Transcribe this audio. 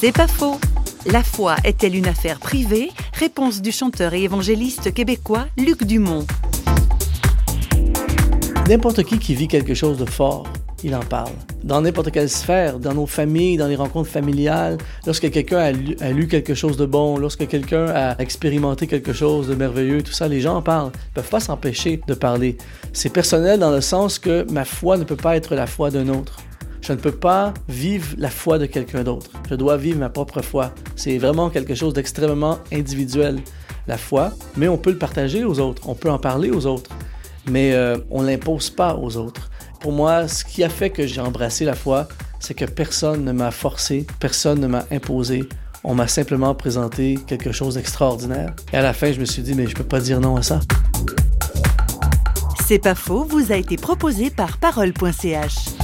C'est pas faux. La foi est-elle une affaire privée? Réponse du chanteur et évangéliste québécois Luc Dumont. N'importe qui qui vit quelque chose de fort, il en parle. Dans n'importe quelle sphère, dans nos familles, dans les rencontres familiales, lorsque quelqu'un a, lu, quelque chose de bon, lorsque quelqu'un a expérimenté quelque chose de merveilleux, tout ça, les gens en parlent. Ils peuvent pas s'empêcher de parler. C'est personnel dans le sens que ma foi ne peut pas être la foi d'un autre. Je ne peux pas vivre la foi de quelqu'un d'autre. Je dois vivre ma propre foi. C'est vraiment quelque chose d'extrêmement individuel, la foi, mais on peut le partager aux autres, on peut en parler aux autres, mais euh, on ne l'impose pas aux autres. Pour moi, ce qui a fait que j'ai embrassé la foi, c'est que personne ne m'a forcé, personne ne m'a imposé. On m'a simplement présenté quelque chose d'extraordinaire. Et à la fin, je me suis dit, mais je peux pas dire non à ça. C'est pas faux, vous a été proposé par parole.ch.